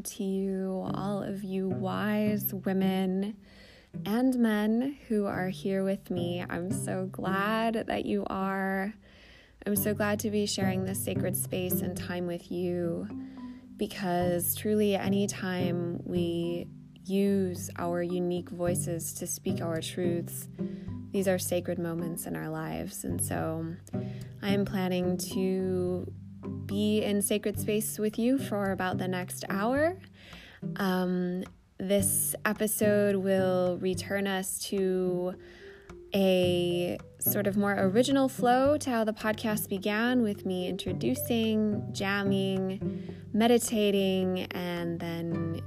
welcome to you, all mm. of you wise women and men who are here with me. I'm so glad that you are. I'm so glad to be sharing this sacred space and time with you because truly, anytime we use our unique voices to speak our truths, these are sacred moments in our lives. And so I am planning to be in sacred space with you for about the next hour. Um, this episode will return us to a sort of more original flow to how the podcast began with me introducing, jamming, meditating, and then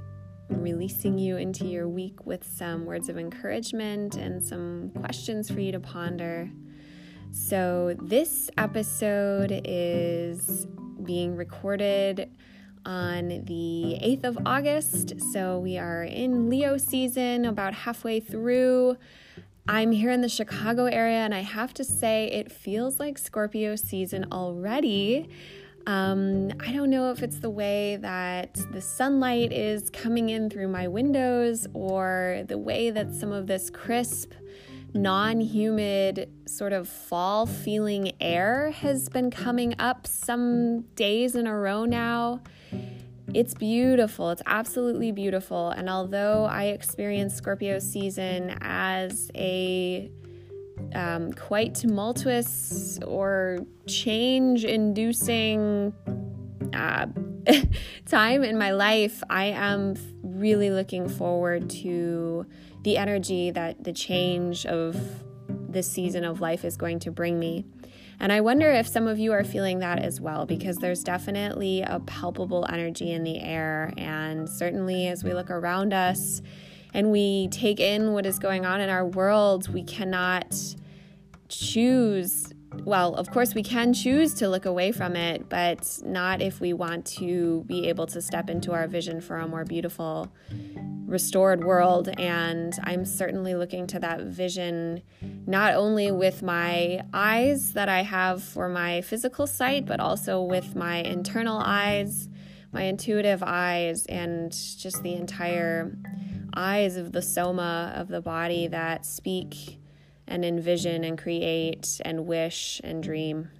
releasing you into your week with some words of encouragement and some questions for you to ponder. So, this episode is being recorded on the 8th of August. So, we are in Leo season, about halfway through. I'm here in the Chicago area, and I have to say, it feels like Scorpio season already. Um, I don't know if it's the way that the sunlight is coming in through my windows or the way that some of this crisp, non humid, sort of fall feeling air has been coming up some days in a row now. It's beautiful. It's absolutely beautiful. And although I experience Scorpio season as a um, quite tumultuous or change inducing uh, time in my life, I am really looking forward to the energy that the change of this season of life is going to bring me. And I wonder if some of you are feeling that as well, because there's definitely a palpable energy in the air. And certainly as we look around us, and we take in what is going on in our world, we cannot choose. Well, of course, we can choose to look away from it, but not if we want to be able to step into our vision for a more beautiful, restored world. And I'm certainly looking to that vision not only with my eyes that I have for my physical sight, but also with my internal eyes, my intuitive eyes, and just the entire eyes of the soma of the body that speak and envision and create and wish and dream.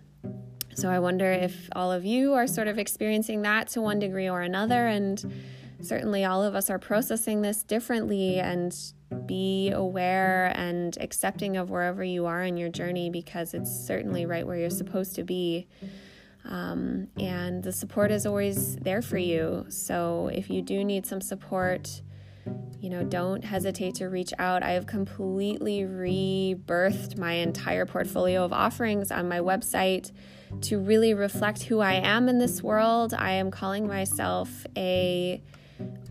So I wonder if all of you are sort of experiencing that to one degree or another. And certainly all of us are processing this differently and be aware and accepting of wherever you are in your journey because it's certainly right where you're supposed to be. Um, and the support is always there for you. So if you do need some support, you know, don't hesitate to reach out. I have completely rebirthed my entire portfolio of offerings on my website to really reflect who I am in this world. I am calling myself a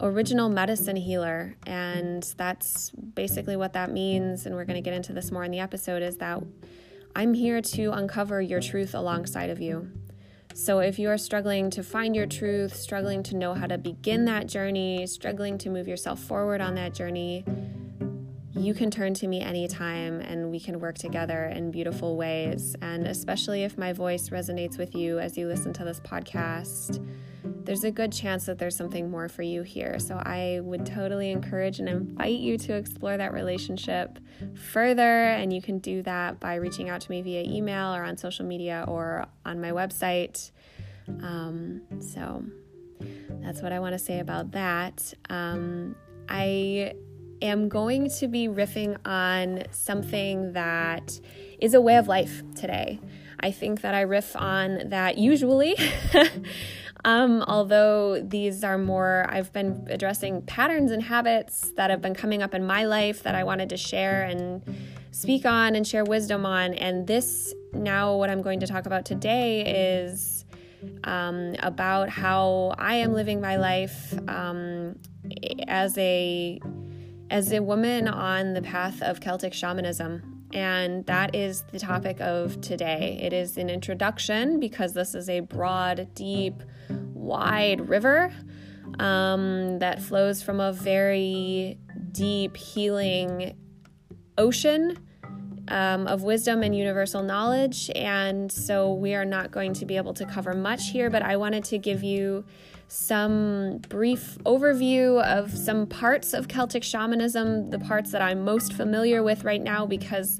original medicine healer and that's basically what that means and we're going to get into this more in the episode is that I'm here to uncover your truth alongside of you. So, if you are struggling to find your truth, struggling to know how to begin that journey, struggling to move yourself forward on that journey, you can turn to me anytime and we can work together in beautiful ways. And especially if my voice resonates with you as you listen to this podcast, there's a good chance that there's something more for you here. So I would totally encourage and invite you to explore that relationship further. And you can do that by reaching out to me via email or on social media or on my website. Um, so that's what I want to say about that. Um, I am going to be riffing on something that is a way of life today. I think that I riff on that usually. Um, although these are more, I've been addressing patterns and habits that have been coming up in my life that I wanted to share and speak on and share wisdom on. And this, now, what I'm going to talk about today is um, about how I am living my life um, as a as a woman on the path of Celtic shamanism. And that is the topic of today. It is an introduction because this is a broad, deep, wide river um, that flows from a very deep, healing ocean um, of wisdom and universal knowledge. And so we are not going to be able to cover much here, but I wanted to give you some brief overview of some parts of Celtic shamanism, the parts that I'm most familiar with right now, because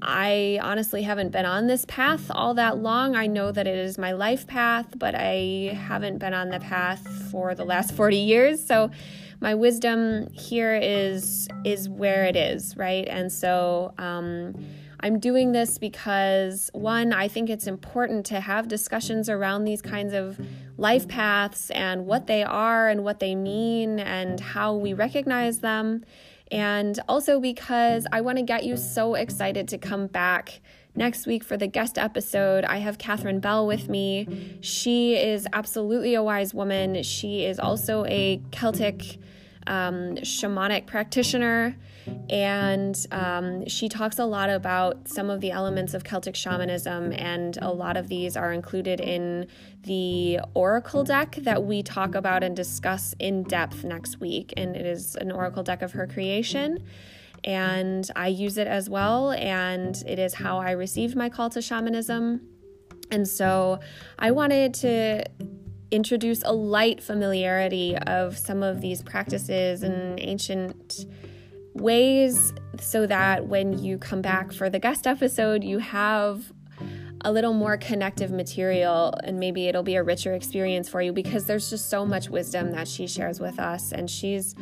I honestly haven't been on this path all that long. I know that it is my life path, but I haven't been on the path for the last 40 years. So my wisdom here is is where it is, right? And so um, I'm doing this because one, I think it's important to have discussions around these kinds of life paths and what they are and what they mean and how we recognize them. And also because I want to get you so excited to come back next week for the guest episode. I have Catherine Bell with me. She is absolutely a wise woman. She is also a Celtic um, shamanic practitioner, and um, she talks a lot about some of the elements of Celtic shamanism, and a lot of these are included in the oracle deck that we talk about and discuss in depth next week. And it is an oracle deck of her creation. And I use it as well, and it is how I received my call to shamanism. And so I wanted to introduce a light familiarity of some of these practices and ancient ways so that when you come back for the guest episode, you have a little more connective material and maybe it'll be a richer experience for you because there's just so much wisdom that she shares with us. And she's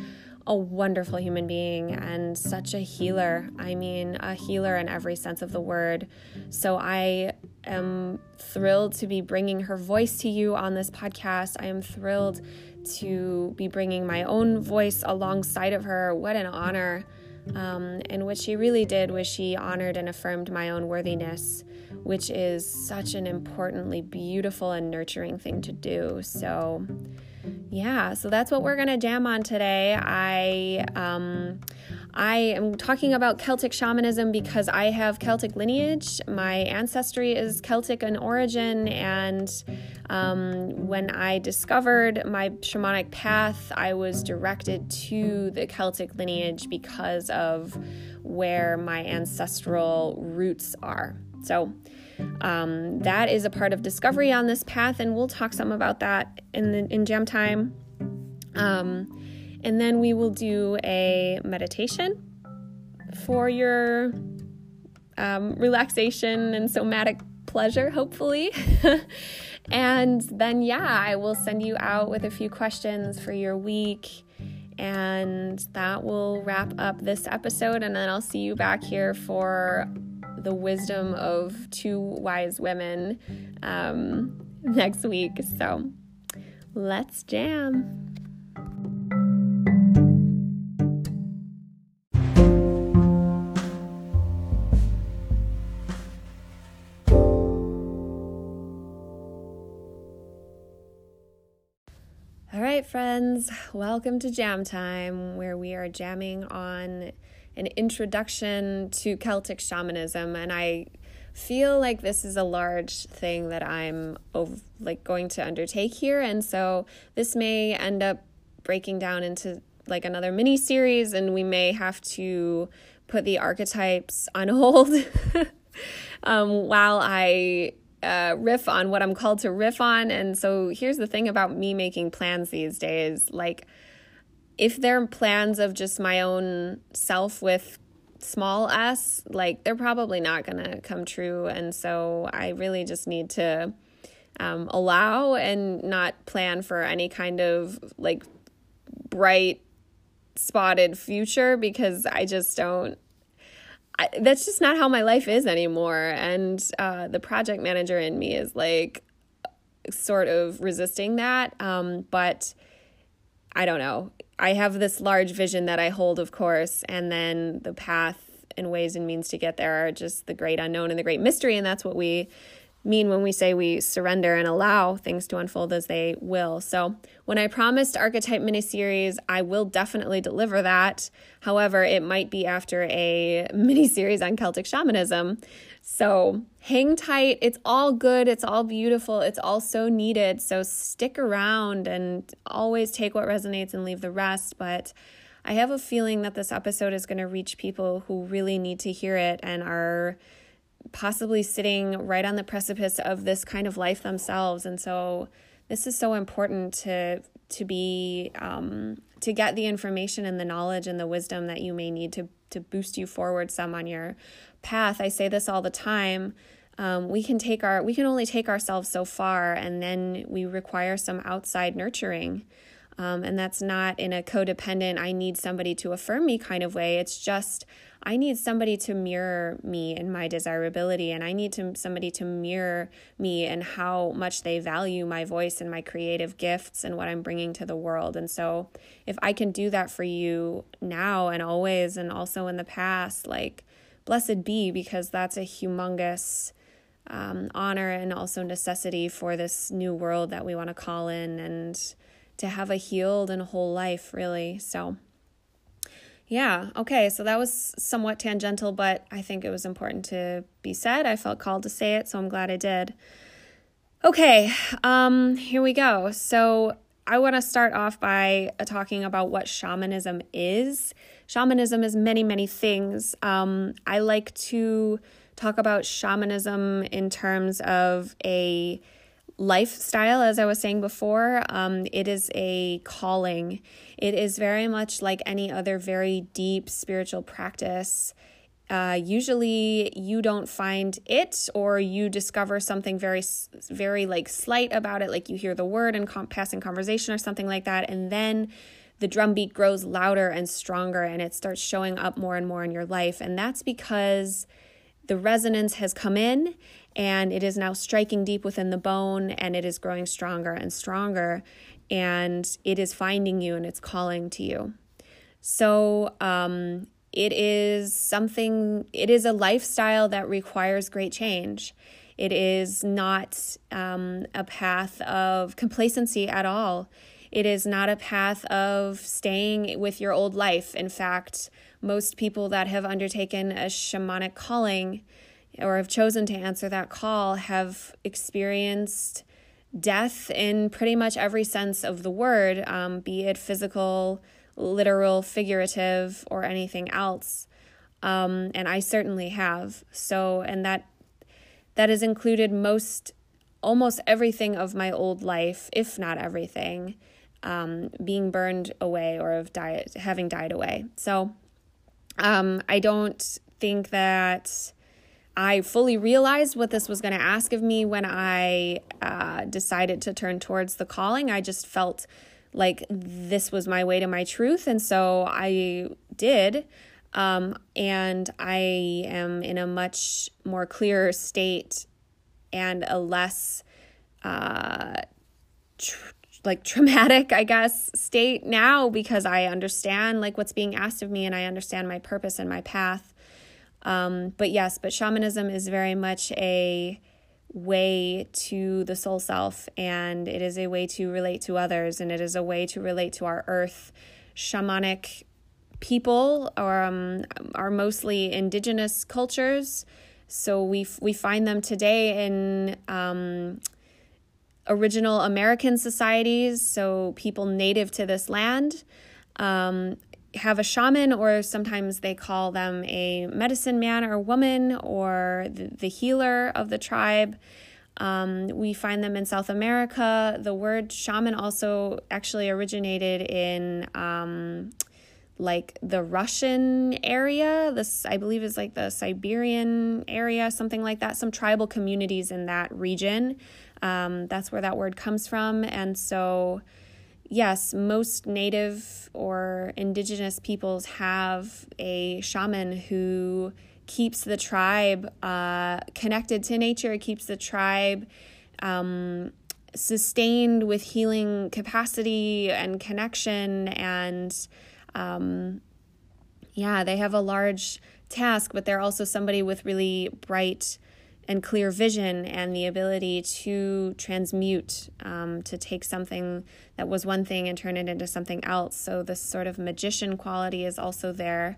a wonderful human being and such a healer. I mean, a healer in every sense of the word. So I am thrilled to be bringing her voice to you on this podcast. I am thrilled to be bringing my own voice alongside of her. What an honor. Um, and what she really did was she honored and affirmed my own worthiness, which is such an importantly beautiful and nurturing thing to do. So, yeah, so that's what we're gonna jam on today. I um, I am talking about Celtic shamanism because I have Celtic lineage. My ancestry is Celtic in origin, and um, when I discovered my shamanic path, I was directed to the Celtic lineage because of where my ancestral roots are. So, um, that is a part of discovery on this path, and we'll talk some about that in the, in jam time. Um, and then we will do a meditation for your um, relaxation and somatic pleasure, hopefully. and then, yeah, I will send you out with a few questions for your week. And that will wrap up this episode. And then I'll see you back here for the wisdom of two wise women um, next week. So let's jam. All right, friends, welcome to Jam Time, where we are jamming on an introduction to Celtic shamanism, and I feel like this is a large thing that I'm like going to undertake here, and so this may end up breaking down into like another mini series, and we may have to put the archetypes on hold um, while I uh, riff on what I'm called to riff on. And so here's the thing about me making plans these days like, if they're plans of just my own self with small s, like they're probably not going to come true. And so I really just need to um, allow and not plan for any kind of like bright spotted future because I just don't. I, that's just not how my life is anymore. And uh, the project manager in me is like sort of resisting that. Um, but I don't know. I have this large vision that I hold, of course, and then the path and ways and means to get there are just the great unknown and the great mystery. And that's what we mean when we say we surrender and allow things to unfold as they will. So, when I promised Archetype miniseries, I will definitely deliver that. However, it might be after a miniseries on Celtic shamanism. So, hang tight. It's all good. It's all beautiful. It's all so needed. So, stick around and always take what resonates and leave the rest. But I have a feeling that this episode is going to reach people who really need to hear it and are possibly sitting right on the precipice of this kind of life themselves. And so this is so important to to be um, to get the information and the knowledge and the wisdom that you may need to to boost you forward some on your path. I say this all the time. Um, we can take our we can only take ourselves so far, and then we require some outside nurturing. Um, and that's not in a codependent, I need somebody to affirm me kind of way. It's just, I need somebody to mirror me in my desirability, and I need to, somebody to mirror me and how much they value my voice and my creative gifts and what I'm bringing to the world. And so, if I can do that for you now and always, and also in the past, like, blessed be, because that's a humongous um, honor and also necessity for this new world that we want to call in. And to have a healed and a whole life, really. So, yeah, okay, so that was somewhat tangential, but I think it was important to be said. I felt called to say it, so I'm glad I did. Okay, um, here we go. So, I want to start off by uh, talking about what shamanism is. Shamanism is many, many things. Um, I like to talk about shamanism in terms of a lifestyle, as I was saying before. Um, it is a calling. It is very much like any other very deep spiritual practice. Uh, usually you don't find it or you discover something very very like slight about it like you hear the word and com- passing conversation or something like that and then the drumbeat grows louder and stronger and it starts showing up more and more in your life and that's because the resonance has come in and it is now striking deep within the bone and it is growing stronger and stronger and it is finding you and it's calling to you. So um, it is something it is a lifestyle that requires great change. It is not um, a path of complacency at all. It is not a path of staying with your old life. In fact most people that have undertaken a shamanic calling or have chosen to answer that call have experienced death in pretty much every sense of the word, um, be it physical, literal, figurative, or anything else. Um, and I certainly have. So, and that that has included most, almost everything of my old life, if not everything, um, being burned away or of died, having died away. So, um, I don't think that I fully realized what this was going to ask of me when I uh, decided to turn towards the calling. I just felt like this was my way to my truth. And so I did. Um, and I am in a much more clear state and a less uh, tr- like traumatic, I guess, state now because I understand like what's being asked of me and I understand my purpose and my path. Um, but yes, but shamanism is very much a way to the soul self, and it is a way to relate to others, and it is a way to relate to our earth. Shamanic people are, um, are mostly indigenous cultures, so we we find them today in um, original American societies, so people native to this land. Um, have a shaman, or sometimes they call them a medicine man or woman, or the, the healer of the tribe. Um, we find them in South America. The word shaman also actually originated in um, like the Russian area. This, I believe, is like the Siberian area, something like that. Some tribal communities in that region. Um, that's where that word comes from. And so, yes, most native or indigenous peoples have a shaman who keeps the tribe uh, connected to nature, keeps the tribe um, sustained with healing capacity and connection. And um, yeah, they have a large task, but they're also somebody with really bright and clear vision and the ability to transmute, um, to take something that was one thing and turn it into something else. So, this sort of magician quality is also there.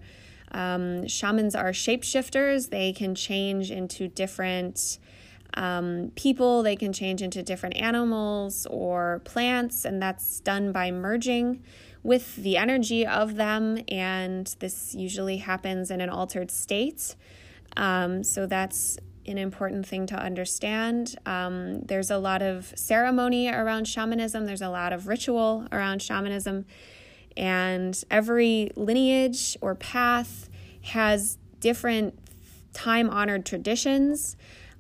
Um, shamans are shapeshifters, they can change into different um, people, they can change into different animals or plants, and that's done by merging with the energy of them. And this usually happens in an altered state. Um, so that's an important thing to understand. Um, there's a lot of ceremony around shamanism, there's a lot of ritual around shamanism, and every lineage or path has different time honored traditions,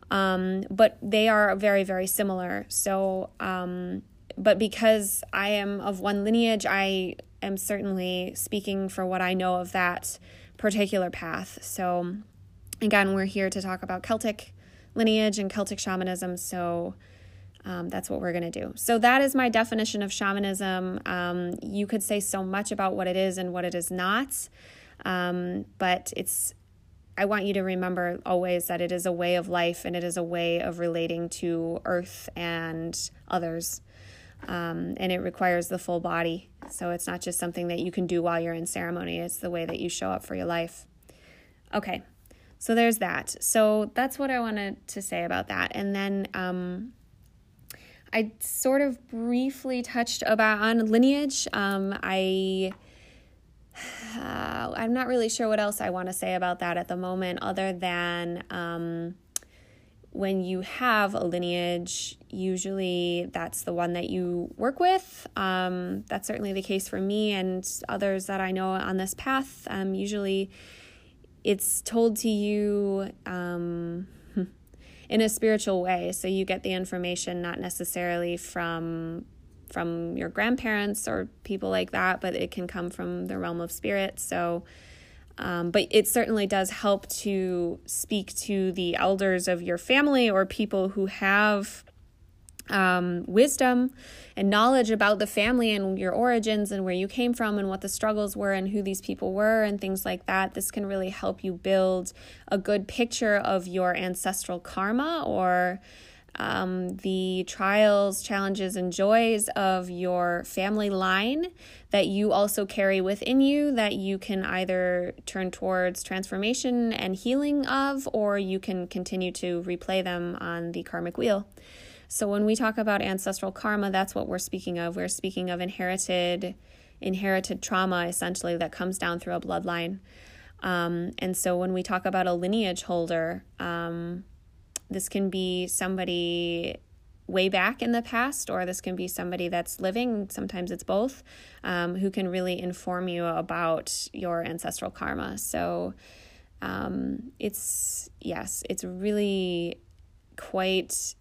um, but they are very, very similar. So, um, but because I am of one lineage, I am certainly speaking for what I know of that particular path. So, again, we're here to talk about Celtic lineage and Celtic shamanism. So um, that's what we're going to do. So that is my definition of shamanism. Um, you could say so much about what it is and what it is not, um, but it's. I want you to remember always that it is a way of life and it is a way of relating to earth and others. Um, and it requires the full body. So it's not just something that you can do while you're in ceremony, it's the way that you show up for your life. Okay, so there's that. So that's what I wanted to say about that. And then um, I sort of briefly touched about on lineage. Um, I uh, I'm not really sure what else I want to say about that at the moment, other than um, when you have a lineage, usually that's the one that you work with. Um, that's certainly the case for me and others that I know on this path. Um, usually it's told to you um, in a spiritual way so you get the information not necessarily from from your grandparents or people like that but it can come from the realm of spirit so um, but it certainly does help to speak to the elders of your family or people who have um, wisdom and knowledge about the family and your origins and where you came from and what the struggles were and who these people were and things like that. This can really help you build a good picture of your ancestral karma or um, the trials, challenges, and joys of your family line that you also carry within you that you can either turn towards transformation and healing of, or you can continue to replay them on the karmic wheel. So when we talk about ancestral karma, that's what we're speaking of. We're speaking of inherited inherited trauma essentially that comes down through a bloodline. Um, and so when we talk about a lineage holder, um, this can be somebody way back in the past, or this can be somebody that's living, sometimes it's both, um, who can really inform you about your ancestral karma. So um, it's, yes, it's really quite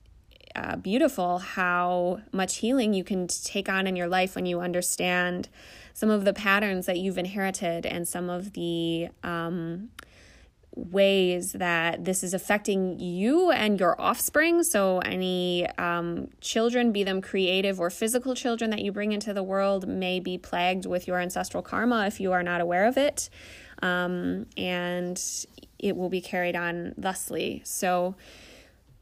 uh, beautiful how much healing you can take on in your life when you understand some of the patterns that you've inherited and some of the um, ways that this is affecting you and your offspring. So, any um, children, be them creative or physical children that you bring into the world, may be plagued with your ancestral karma if you are not aware of it. Um, and it will be carried on thusly. So,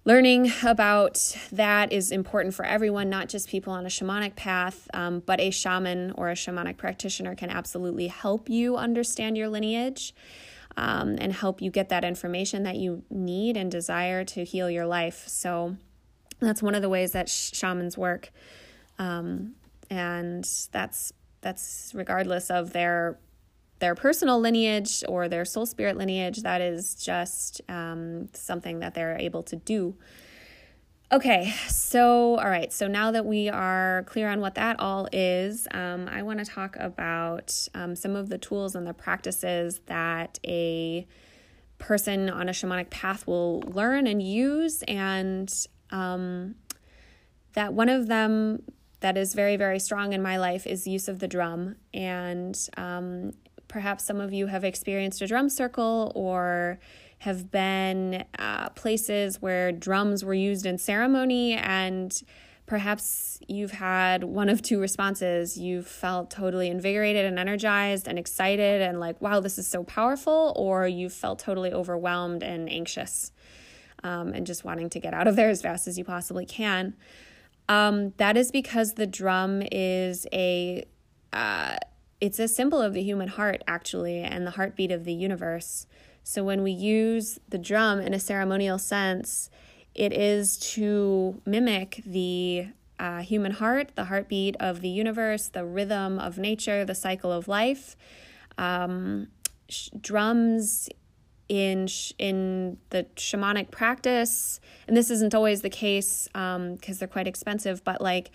Learning about that is important for everyone, not just people on a shamanic path, um, but a shaman or a shamanic practitioner can absolutely help you understand your lineage um, and help you get that information that you need and desire to heal your life. So that's one of the ways that sh- shamans work, um, and that's that's regardless of their their personal lineage or their soul spirit lineage. That is just um, something that they're able to do. Okay, so all right, so now that we are clear on what that all is, um, I want to talk about um, some of the tools and the practices that a person on a shamanic path will learn and use, and um, that one of them that is very, very strong in my life is use of the drum. And um, perhaps some of you have experienced a drum circle or have been uh, places where drums were used in ceremony and perhaps you've had one of two responses. You've felt totally invigorated and energized and excited and like, wow, this is so powerful, or you've felt totally overwhelmed and anxious um, and just wanting to get out of there as fast as you possibly can. Um, that is because the drum is a uh, it's a symbol of the human heart, actually, and the heartbeat of the universe. So when we use the drum in a ceremonial sense, it is to mimic the uh, human heart, the heartbeat of the universe, the rhythm of nature, the cycle of life. Um, sh- drums in sh- in the shamanic practice, and this isn't always the case because um, they're quite expensive, but like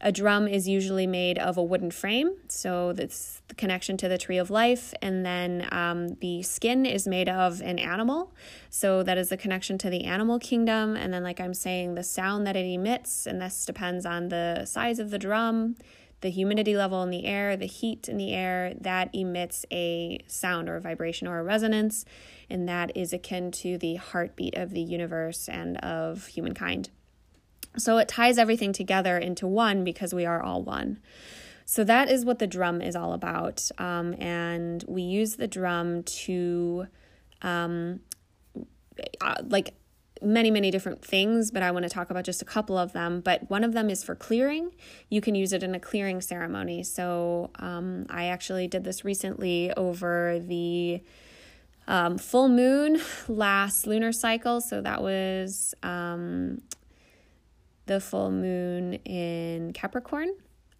a drum is usually made of a wooden frame, so that's the connection to the tree of life. And then um, the skin is made of an animal, so that is the connection to the animal kingdom. And then, like I'm saying, the sound that it emits, and this depends on the size of the drum, the humidity level in the air, the heat in the air, that emits a sound or a vibration or a resonance. And that is akin to the heartbeat of the universe and of humankind. So it ties everything together into one because we are all one. So that is what the drum is all about. Um, and we use the drum to, um, uh, like, many, many different things, but I want to talk about just a couple of them. But one of them is for clearing. You can use it in a clearing ceremony. So um, I actually did this recently over the um, full moon last lunar cycle. So that was um, the full moon in Capricorn.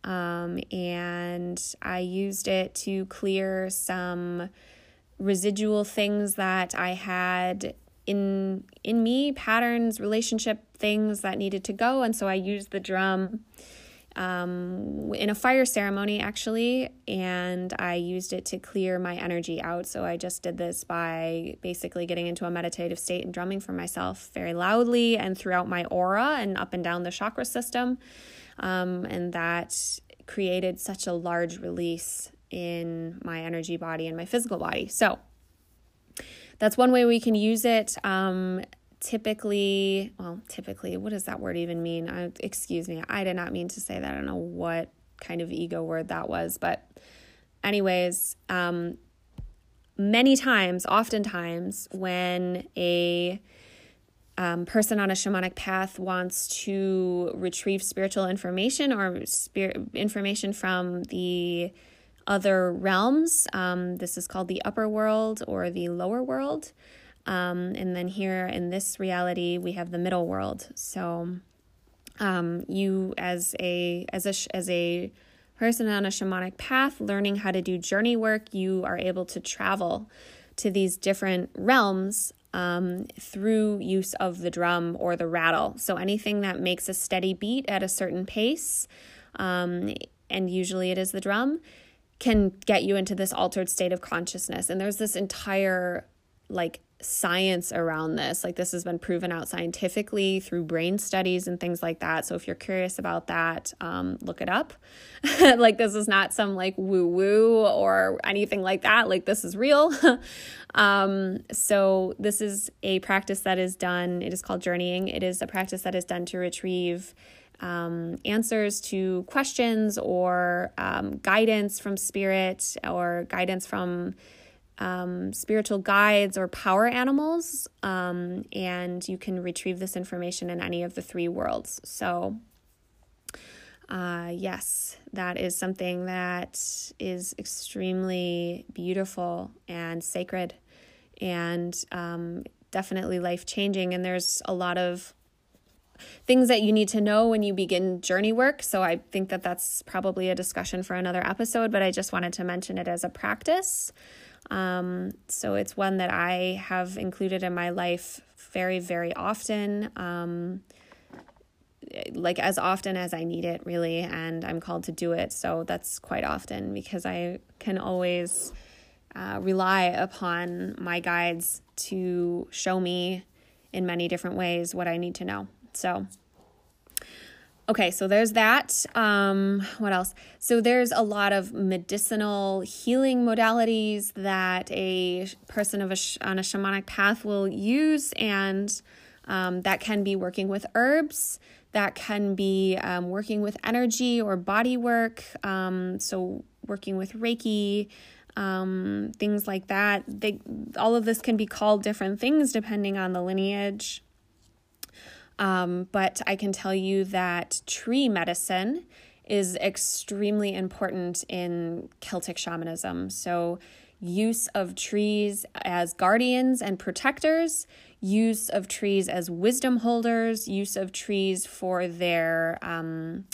Um, and I used it to clear some residual things that I had in in me, patterns, relationship things that needed to go. And so I used the drum um, in a fire ceremony actually, and I used it to clear my energy out. So I just did this by basically getting into a meditative state and drumming for myself very loudly and throughout my aura and up and down the chakra system. Um, and that created such a large release in my energy body and my physical body. So that's one way we can use it. Um, typically, well, typically, what does that word even mean? I, excuse me, I did not mean to say that. I don't know what kind of ego word that was, but, anyways, um, many times, oftentimes, when a um, person on a shamanic path wants to retrieve spiritual information or spirit information from the other realms. Um, this is called the upper world or the lower world. Um, and then here in this reality, we have the middle world. So um, you as a as a as a person on a shamanic path, learning how to do journey work, you are able to travel to these different realms um, through use of the drum or the rattle. So anything that makes a steady beat at a certain pace, um, and usually it is the drum, can get you into this altered state of consciousness. And there's this entire like science around this. Like this has been proven out scientifically through brain studies and things like that. So if you're curious about that, um, look it up. like this is not some like woo woo or anything like that. Like this is real. um, so this is a practice that is done. It is called journeying. It is a practice that is done to retrieve. Um, answers to questions or um, guidance from spirit or guidance from um, spiritual guides or power animals, um, and you can retrieve this information in any of the three worlds. So, uh, yes, that is something that is extremely beautiful and sacred, and um, definitely life changing. And there's a lot of things that you need to know when you begin journey work. So I think that that's probably a discussion for another episode, but I just wanted to mention it as a practice. Um, so it's one that I have included in my life very, very often. Um, like as often as I need it, really, and I'm called to do it. So that's quite often because I can always uh, rely upon my guides to show me in many different ways what I need to know. So Okay, so there's that. Um, what else? So there's a lot of medicinal healing modalities that a person of a sh- on a shamanic path will use, and um, that can be working with herbs. That can be um, working with energy or body work. Um, so working with Reiki, um, things like that. They all of this can be called different things depending on the lineage. Um, but I can tell you that tree medicine is extremely important in Celtic shamanism. So, use of trees as guardians and protectors, use of trees as wisdom holders, use of trees for their um,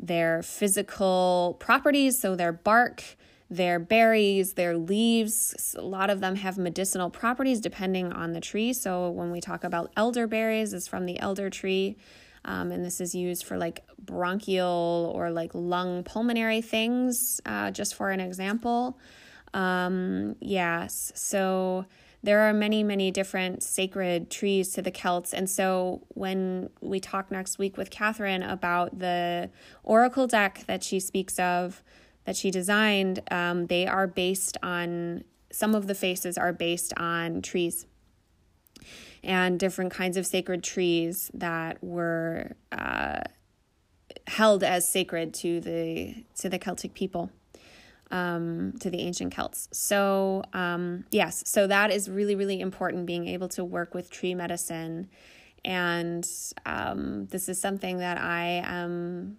their physical properties, so their bark, their berries, their leaves. A lot of them have medicinal properties depending on the tree. So when we talk about elderberries, it's from the elder tree. Um, and this is used for like bronchial or like lung pulmonary things, uh, just for an example. Um, yes, so there are many, many different sacred trees to the Celts. And so when we talk next week with Catherine about the oracle deck that she speaks of, that she designed, um, they are based on, some of the faces are based on trees and different kinds of sacred trees that were uh, held as sacred to the to the Celtic people um, to the ancient Celts. So, um, yes, so that is really, really important being able to work with tree medicine. And um, this is something that I am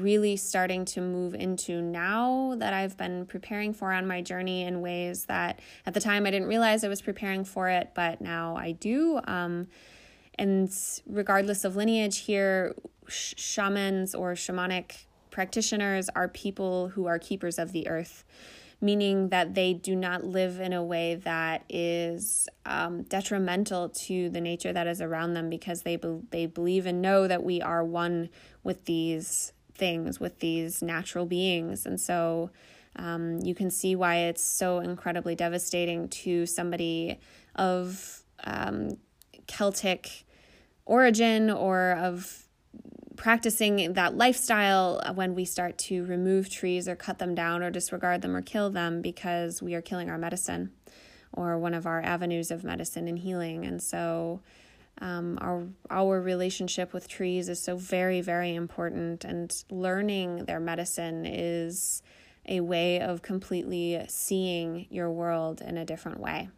really starting to move into now that I've been preparing for on my journey in ways that at the time I didn't realize I was preparing for it, but now I do. Um, and regardless of lineage, here, sh- shamans or shamanic practitioners are people who are keepers of the earth, meaning that they do not live in a way that is um, detrimental to the nature that is around them because they, be- they believe and know that we are one with these things, with these natural beings. And so um, you can see why it's so incredibly devastating to somebody of um, Celtic origin or of practicing that lifestyle when we start to remove trees or cut them down or disregard them or kill them because we are killing our medicine or one of our avenues of medicine and healing. And so um, our our relationship with trees is so very very important, and learning their medicine is a way of completely seeing your world in a different way.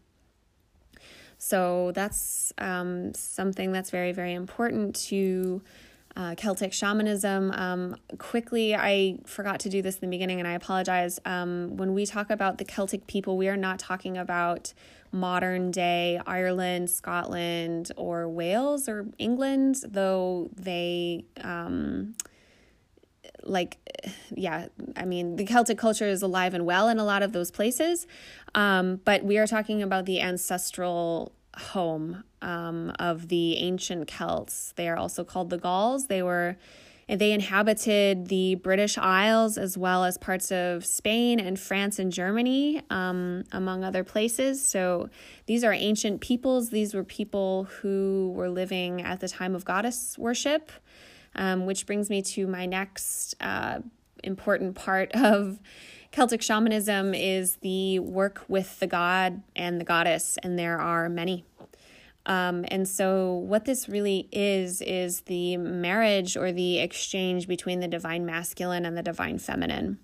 So that's um, something that's very very important to uh, Celtic shamanism. Um, quickly, I forgot to do this in the beginning and I apologize. Um, when we talk about the Celtic people, we are not talking about modern day Ireland, Scotland, or Wales or England, though they. Um, like yeah i mean the celtic culture is alive and well in a lot of those places um, but we are talking about the ancestral home um, of the ancient Celts. They are also called the Gauls. They were they inhabited the British Isles as well as parts of Spain and France and Germany, um, among other places. So these are ancient peoples. These were people who were living at the time of goddess worship, um, which brings me to my next uh, important part of Celtic shamanism is the work with the god and the goddess, and there are many. Um, and so, what this really is, is the marriage or the exchange between the divine masculine and the divine feminine.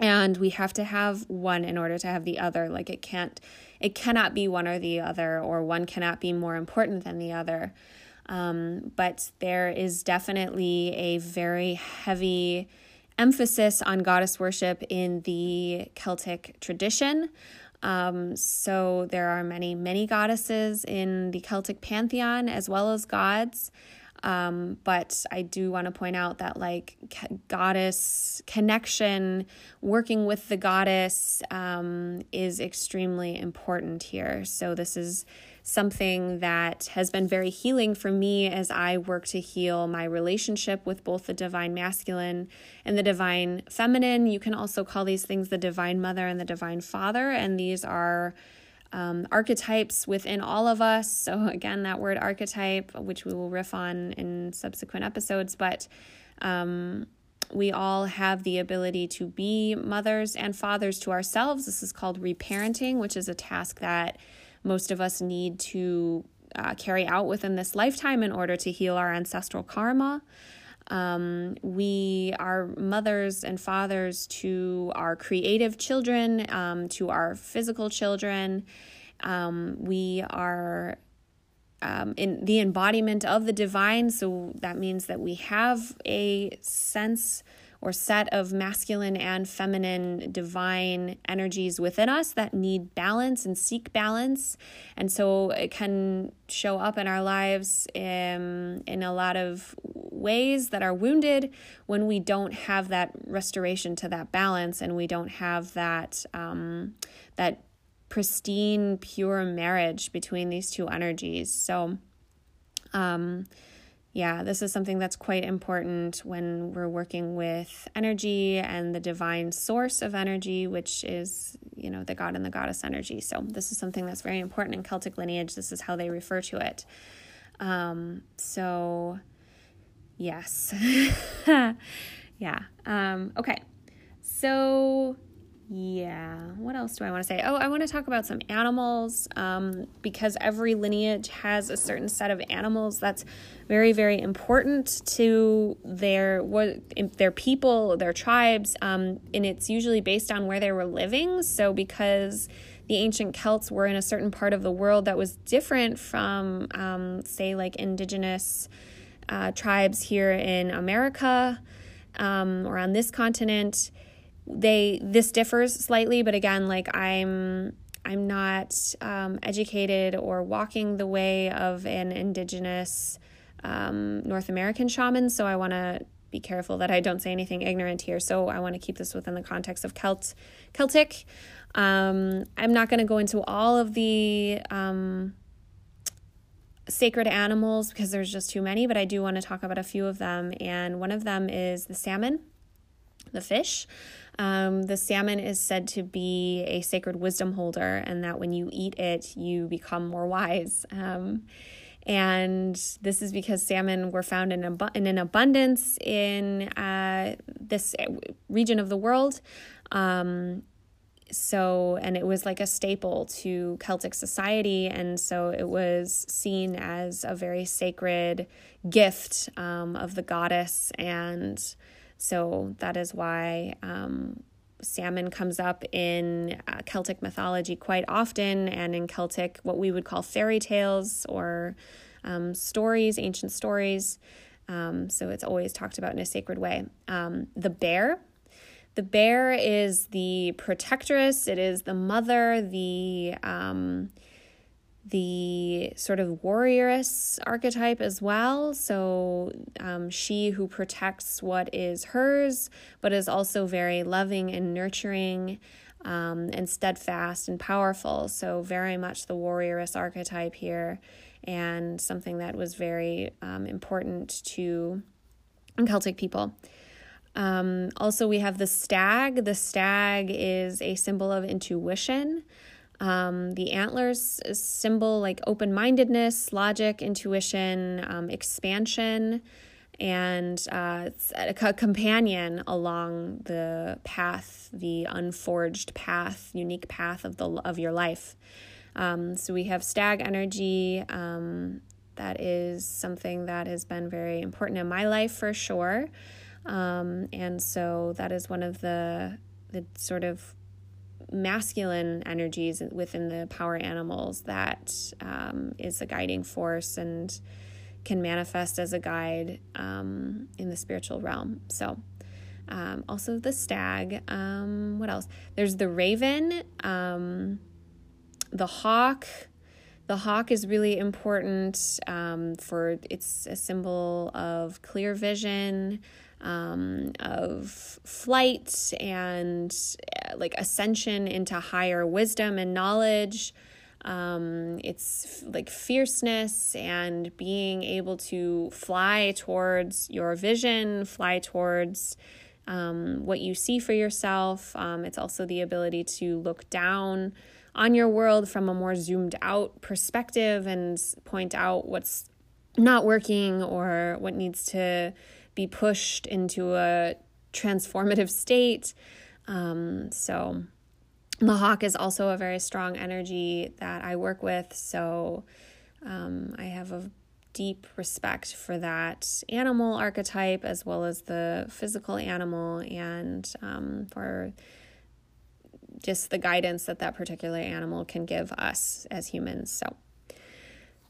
And we have to have one in order to have the other. Like, it can't, it cannot be one or the other, or one cannot be more important than the other. Um, but there is definitely a very heavy emphasis on goddess worship in the Celtic tradition. Um, so there are many, many goddesses in the Celtic pantheon as well as gods. Um, but I do want to point out that, like, goddess connection, working with the goddess um, is extremely important here. So, this is something that has been very healing for me as I work to heal my relationship with both the divine masculine and the divine feminine. You can also call these things the divine mother and the divine father, and these are. Um, archetypes within all of us. So, again, that word archetype, which we will riff on in subsequent episodes, but um, we all have the ability to be mothers and fathers to ourselves. This is called reparenting, which is a task that most of us need to uh, carry out within this lifetime in order to heal our ancestral karma. Um, we are mothers and fathers to our creative children, um, to our physical children. Um, we are um, in the embodiment of the divine, so that means that we have a sense or set of masculine and feminine divine energies within us that need balance and seek balance. And so it can show up in our lives in, in a lot of ways that are wounded when we don't have that restoration to that balance and we don't have that um, that pristine pure marriage between these two energies so um, yeah, this is something that's quite important when we're working with energy and the divine source of energy, which is, you know, the god and the goddess energy. So, this is something that's very important in Celtic lineage. This is how they refer to it. Um, so, yes. yeah. Um, okay. So, yeah. What else do I want to say? Oh, I want to talk about some animals um, because every lineage has a certain set of animals that's very, very important to their what their people, their tribes, um, and it's usually based on where they were living. So, because the ancient Celts were in a certain part of the world that was different from, um, say, like indigenous uh, tribes here in America um, or on this continent they this differs slightly but again like i'm i'm not um, educated or walking the way of an indigenous um, north american shaman. So i want to be careful that i don't say anything ignorant here. So i want to keep this within the context of celt celtic. Um, i'm not going to go into all of the um, sacred animals because there's just too many but i do want to talk about a few of them. And one of them is the salmon the fish um, the salmon is said to be a sacred wisdom holder, and that when you eat it, you become more wise. Um, and this is because salmon were found in, abu- in an abundance in uh, this region of the world. Um, so, and it was like a staple to Celtic society, and so it was seen as a very sacred gift um, of the goddess and so that is why um, salmon comes up in uh, Celtic mythology quite often, and in Celtic, what we would call fairy tales or um, stories, ancient stories. Um, so it's always talked about in a sacred way. Um, the bear. The bear is the protectress, it is the mother, the um, the sort of warrioress archetype as well. So, um, she who protects what is hers, but is also very loving and nurturing um, and steadfast and powerful. So, very much the warrioress archetype here, and something that was very um, important to Celtic people. Um, also, we have the stag. The stag is a symbol of intuition. Um, the antlers symbol like open mindedness, logic, intuition, um, expansion, and uh, a companion along the path, the unforged path, unique path of the of your life. Um, so we have stag energy. Um, that is something that has been very important in my life for sure, um, and so that is one of the the sort of masculine energies within the power animals that um, is a guiding force and can manifest as a guide um, in the spiritual realm. So, um, also the stag. Um, what else? There's the raven, um, the hawk. The hawk is really important um, for it's a symbol of clear vision um, of flight and uh, like ascension into higher wisdom and knowledge. Um, it's like fierceness and being able to fly towards your vision, fly towards um, what you see for yourself. Um, it's also the ability to look down on your world from a more zoomed out perspective and point out what's not working or what needs to be pushed into a transformative state. Um, so, the hawk is also a very strong energy that I work with. So, um, I have a deep respect for that animal archetype as well as the physical animal and um, for just the guidance that that particular animal can give us as humans. So,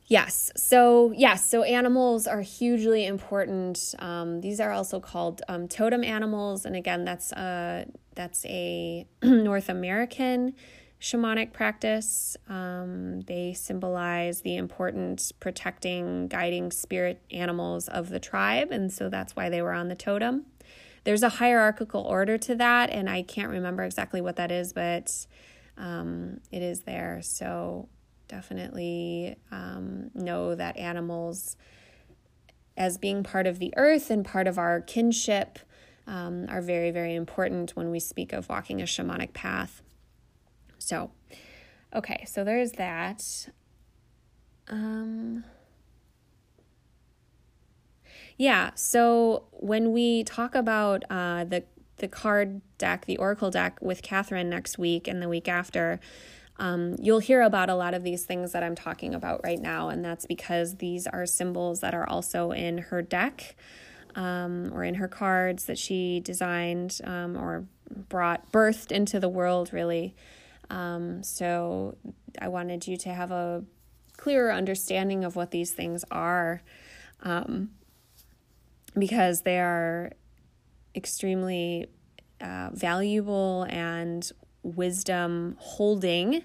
Yes. So, yes. So, animals are hugely important. Um, these are also called um, totem animals. And again, that's, uh, that's a North American shamanic practice. Um, they symbolize the important protecting, guiding spirit animals of the tribe. And so that's why they were on the totem. There's a hierarchical order to that. And I can't remember exactly what that is, but um, it is there. So, definitely um, know that animals, as being part of the earth and part of our kinship, um, are very, very important when we speak of walking a shamanic path. So, okay, so there's that. Um, yeah, so when we talk about uh, the the card deck, the oracle deck with Catherine next week and the week after, um, you'll hear about a lot of these things that I'm talking about right now, and that's because these are symbols that are also in her deck um, or in her cards that she designed um, or brought, birthed into the world, really. Um, so I wanted you to have a clearer understanding of what these things are um, because they are extremely uh, valuable and wisdom holding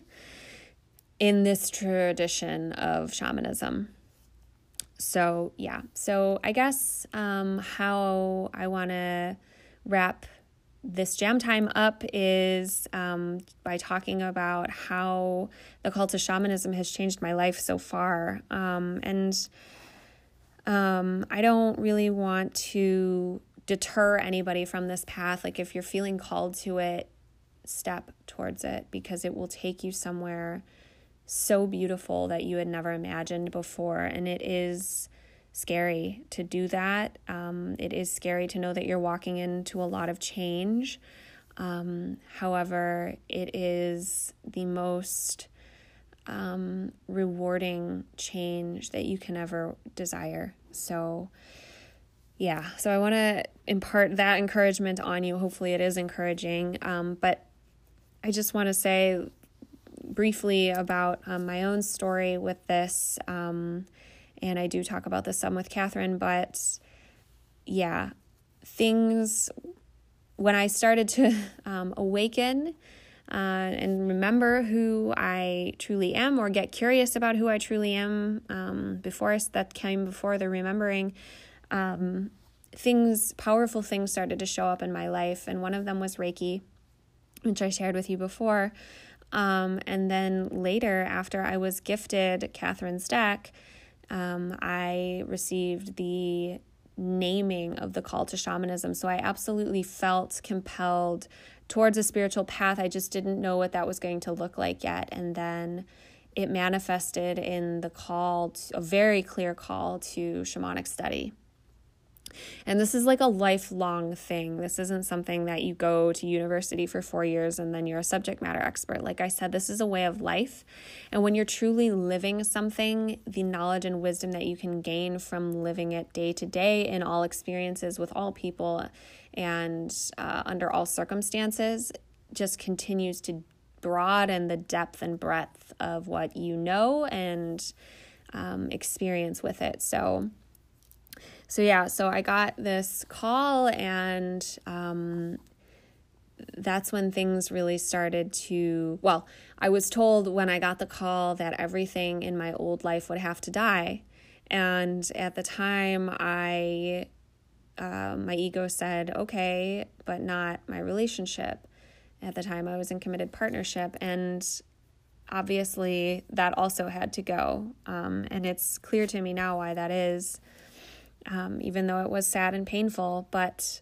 in this tradition of shamanism. So, yeah. So, I guess um, how I want to wrap this jam time up is um, by talking about how the cult of shamanism has changed my life so far. Um, and um, I don't really want to deter anybody from this path. Like, if you're feeling called to it, step towards it because it will take you somewhere so beautiful that you had never imagined before. And it is scary to do that. Um, it is scary to know that you're walking into a lot of change. Um, however, it is the most um, rewarding change that you can ever desire. So, yeah, so I want to impart that encouragement on you. Hopefully, it is encouraging. Um, but I just want to say briefly about um, my own story with this. Um, and I do talk about this some with Catherine, but yeah, things when I started to um, awaken uh, and remember who I truly am or get curious about who I truly am um, before that came before the remembering. Um, things, powerful things started to show up in my life, and one of them was Reiki which I shared with you before. Um, and then later, after I was gifted Catherine's deck, um, I received the naming of the call to shamanism. So I absolutely felt compelled towards a spiritual path. I just didn't know what that was going to look like yet. And then it manifested in the call, to, a very clear call to shamanic study. And this is like a lifelong thing. This isn't something that you go to university for four years and then you're a subject matter expert. Like I said, this is a way of life. And when you're truly living something, the knowledge and wisdom that you can gain from living it day to day in all experiences with all people and uh, under all circumstances just continues to broaden the depth and breadth of what you know and um, experience with it. So, so yeah, so I got this call, and um, that's when things really started to. Well, I was told when I got the call that everything in my old life would have to die, and at the time, I uh, my ego said, "Okay, but not my relationship." At the time, I was in committed partnership, and obviously that also had to go. Um, and it's clear to me now why that is um, even though it was sad and painful. But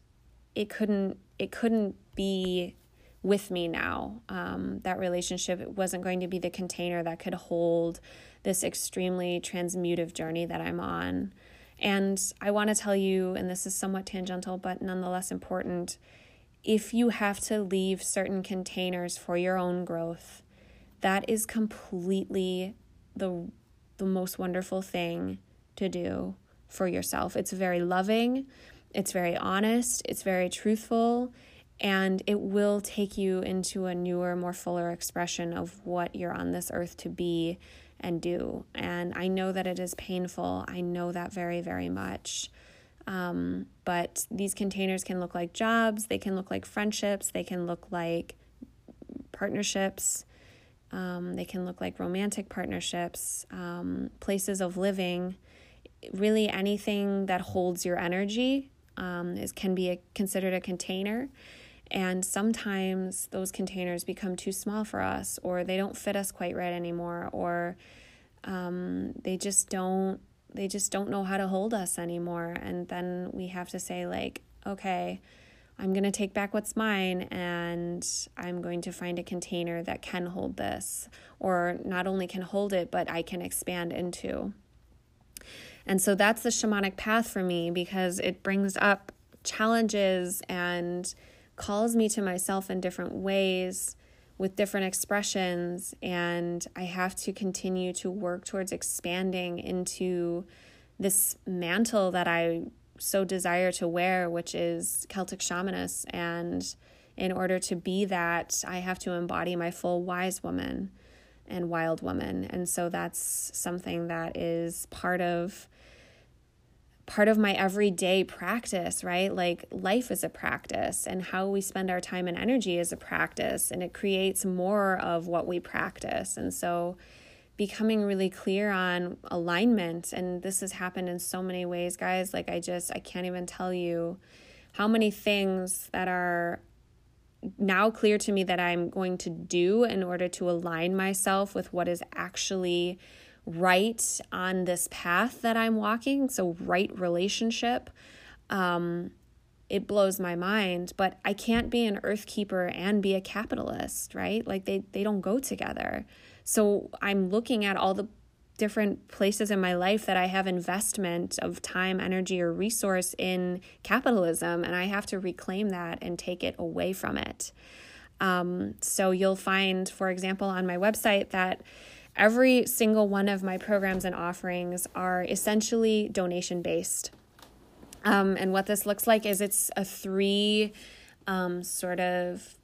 it couldn't it couldn't be with me now. Um, that relationship wasn't going to be the container that could hold this extremely transmutive journey that I'm on. And I want to tell you, and this is somewhat tangential, but nonetheless important if you have to leave certain containers for your own growth, that is completely the, the most wonderful thing to do for yourself. It's very loving, it's very honest, it's very truthful, and it will take you into a newer, more fuller expression of what you're on this earth to be and do. And I know that it is painful. I know that very, very much. Um, but these containers can look like jobs, they can look like friendships, they can look like partnerships, um, they can look like romantic partnerships, um, places of living. Really, anything that holds your energy um, is can be a, considered a container. And sometimes those containers become too small for us, or they don't fit us quite right anymore, or um, they just don't they just don't know how to hold us anymore. And then we have to say like, okay, I'm going to take back what's mine and I'm going to find a container that can hold this, or not only can hold it, but I can expand into. And so that's the shamanic path for me because it brings up challenges and calls me to myself in different ways with different expressions. And I have to continue to work towards expanding into this mantle that I so desire to wear, which is Celtic shamaness. And in order to be that, I have to embody my full wise woman and wild woman. And so that's something that is part of part of my everyday practice, right? Like life is a practice and how we spend our time and energy is a practice and it creates more of what we practice. And so becoming really clear on alignment and this has happened in so many ways guys like i just i can't even tell you how many things that are now clear to me that i'm going to do in order to align myself with what is actually right on this path that i'm walking so right relationship um it blows my mind but i can't be an earth keeper and be a capitalist right like they they don't go together so I'm looking at all the different places in my life that I have investment of time, energy, or resource in capitalism, and I have to reclaim that and take it away from it. Um, so you'll find, for example, on my website that every single one of my programs and offerings are essentially donation based. Um, and what this looks like is it's a three um, sort of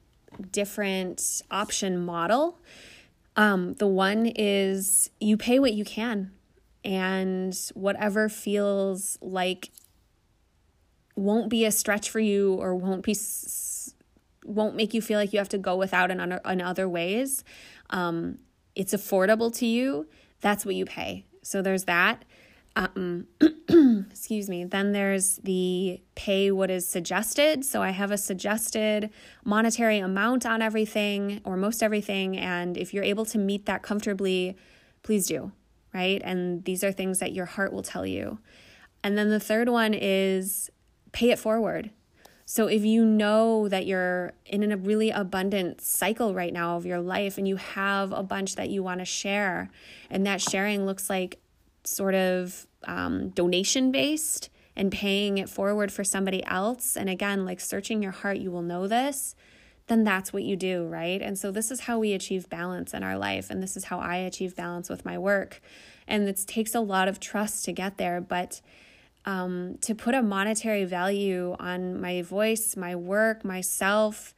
different option model. Um, the one is you pay what you can, and whatever feels like won't be a stretch for you or won't be won't make you feel like you have to go without in, in other ways. Um, it's affordable to you. That's what you pay. So there's that. Um, excuse me. Then there's the pay what is suggested. So I have a suggested monetary amount on everything or most everything. And if you're able to meet that comfortably, please do. Right. And these are things that your heart will tell you. And then the third one is pay it forward. So if you know that you're in a really abundant cycle right now of your life and you have a bunch that you want to share, and that sharing looks like sort of um, donation based and paying it forward for somebody else, and again, like searching your heart, you will know this, then that's what you do, right? And so, this is how we achieve balance in our life, and this is how I achieve balance with my work. And it takes a lot of trust to get there, but um, to put a monetary value on my voice, my work, myself,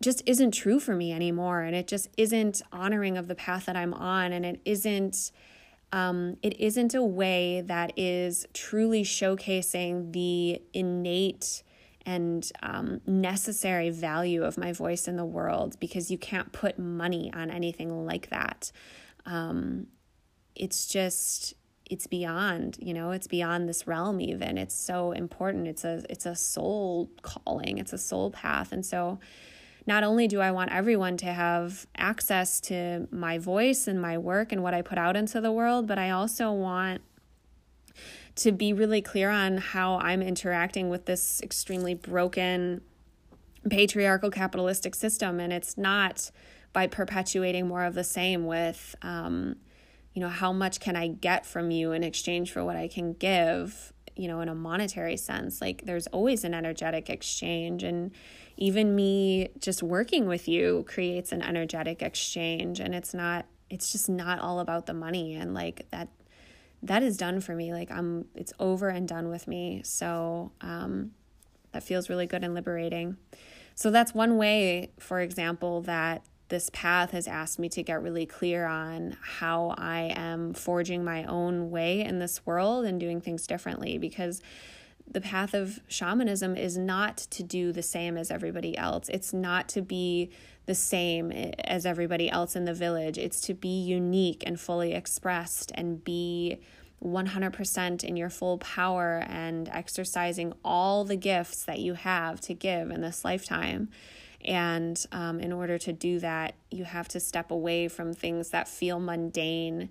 just isn't true for me anymore. And it just isn't honoring of the path that I'm on. And it isn't um, it isn't a way that is truly showcasing the innate and um, necessary value of my voice in the world because you can't put money on anything like that. Um, it's just it's beyond you know it's beyond this realm even. It's so important. It's a it's a soul calling. It's a soul path. And so not only do I want everyone to have access to my voice and my work and what I put out into the world, but I also want to be really clear on how I'm interacting with this extremely broken patriarchal capitalistic system. And it's not by perpetuating more of the same with, um, you know, how much can I get from you in exchange for what I can give, you know, in a monetary sense. Like there's always an energetic exchange. And even me just working with you creates an energetic exchange and it's not it's just not all about the money and like that that is done for me like i'm it's over and done with me so um that feels really good and liberating so that's one way for example that this path has asked me to get really clear on how I am forging my own way in this world and doing things differently because the path of shamanism is not to do the same as everybody else. It's not to be the same as everybody else in the village. It's to be unique and fully expressed and be 100% in your full power and exercising all the gifts that you have to give in this lifetime. And um, in order to do that, you have to step away from things that feel mundane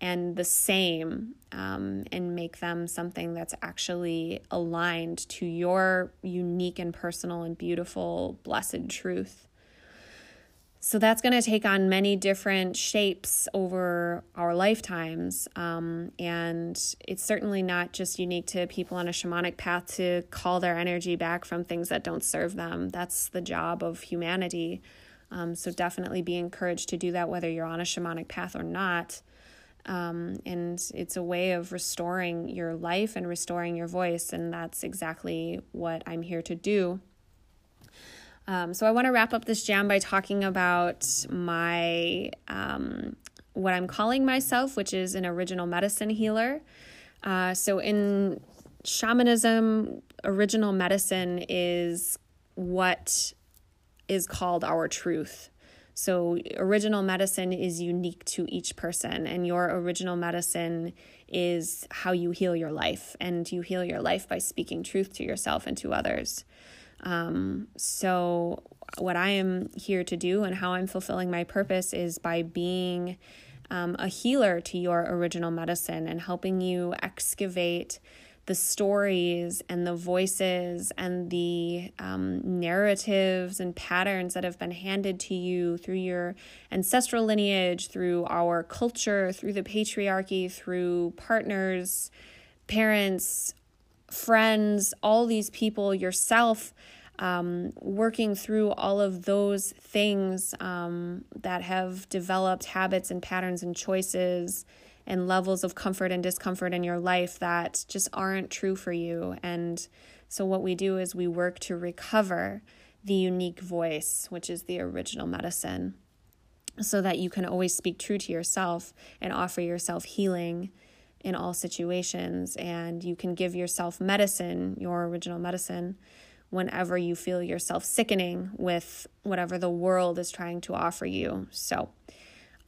and the same um, and make them something that's actually aligned to your unique and personal and beautiful, blessed truth. So that's going to take on many different shapes over our lifetimes. Um, and it's certainly not just unique to people on a shamanic path to call their energy back from things that don't serve them. That's the job of humanity. Um, so definitely be encouraged to do that, whether you're on a shamanic path or not. Um, and it's a way of restoring your life and restoring your voice. And that's exactly what I'm here to do. Um, so I want to wrap up this jam by talking about my um, what I'm calling myself, which is an original medicine healer. Uh, so in shamanism, original medicine is what is called our truth. So, original medicine is unique to each person, and your original medicine is how you heal your life. And you heal your life by speaking truth to yourself and to others. Um, so, what I am here to do and how I'm fulfilling my purpose is by being um, a healer to your original medicine and helping you excavate the stories and the voices and the um, narratives and patterns that have been handed to you through your ancestral lineage, through our culture, through the patriarchy, through partners, parents, friends, all these people, yourself. Um, working through all of those things um, that have developed habits and patterns and choices and levels of comfort and discomfort in your life that just aren't true for you. And so, what we do is we work to recover the unique voice, which is the original medicine, so that you can always speak true to yourself and offer yourself healing in all situations. And you can give yourself medicine, your original medicine, whenever you feel yourself sickening with whatever the world is trying to offer you. So,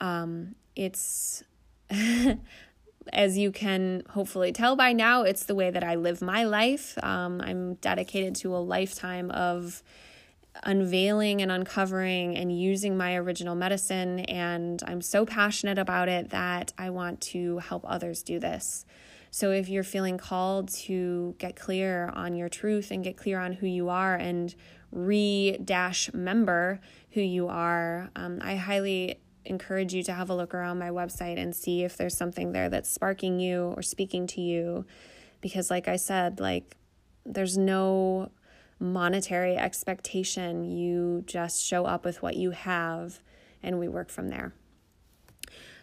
um, it's as you can hopefully tell by now, it's the way that I live my life. Um, I'm dedicated to a lifetime of unveiling and uncovering and using my original medicine. And I'm so passionate about it that I want to help others do this. So if you're feeling called to get clear on your truth and get clear on who you are and re dash member who you are, um, I highly encourage you to have a look around my website and see if there's something there that's sparking you or speaking to you because like I said like there's no monetary expectation you just show up with what you have and we work from there.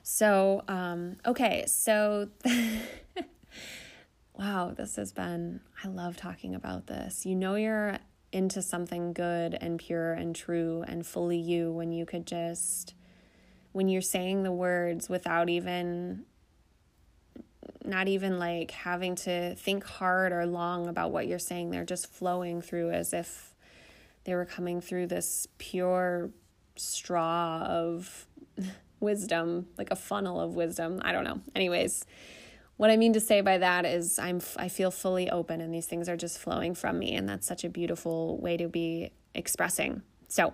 So um okay so wow this has been I love talking about this. You know you're into something good and pure and true and fully you when you could just when you're saying the words without even not even like having to think hard or long about what you're saying. They're just flowing through as if they were coming through this pure straw of wisdom like a funnel of wisdom. I don't know. Anyways what i mean to say by that is i'm i feel fully open and these things are just flowing from me and that's such a beautiful way to be expressing. So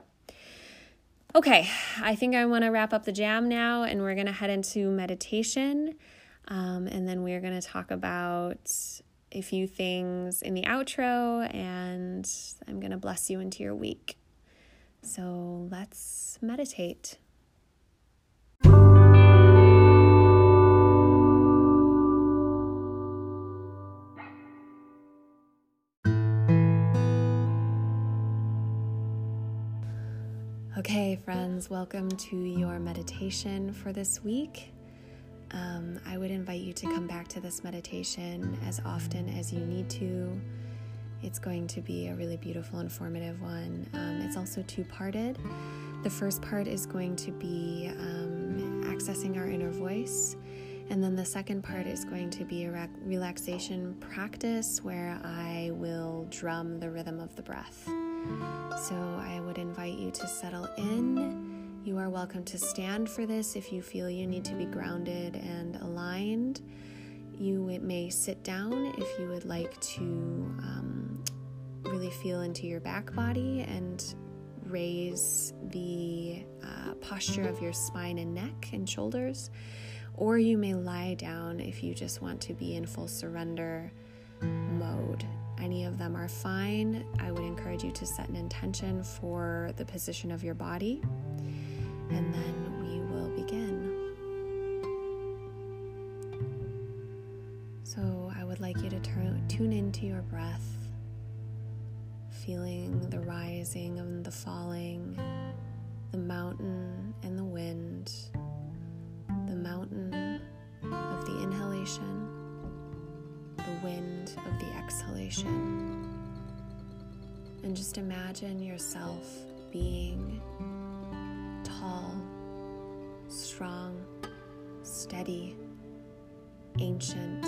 Okay, I think I want to wrap up the jam now, and we're going to head into meditation. Um, and then we're going to talk about a few things in the outro, and I'm going to bless you into your week. So let's meditate. Okay, friends, welcome to your meditation for this week. Um, I would invite you to come back to this meditation as often as you need to. It's going to be a really beautiful, informative one. Um, it's also two parted. The first part is going to be um, accessing our inner voice. And then the second part is going to be a re- relaxation practice where I will drum the rhythm of the breath. So I would invite you to settle in. You are welcome to stand for this if you feel you need to be grounded and aligned. You may sit down if you would like to um, really feel into your back body and raise the uh, posture of your spine and neck and shoulders. Or you may lie down if you just want to be in full surrender mode. Any of them are fine. I would encourage you to set an intention for the position of your body, and then we will begin. So, I would like you to turn, tune into your breath, feeling the rising and the falling, the mountain and the wind the mountain of the inhalation, the wind of the exhalation. And just imagine yourself being tall, strong, steady, ancient,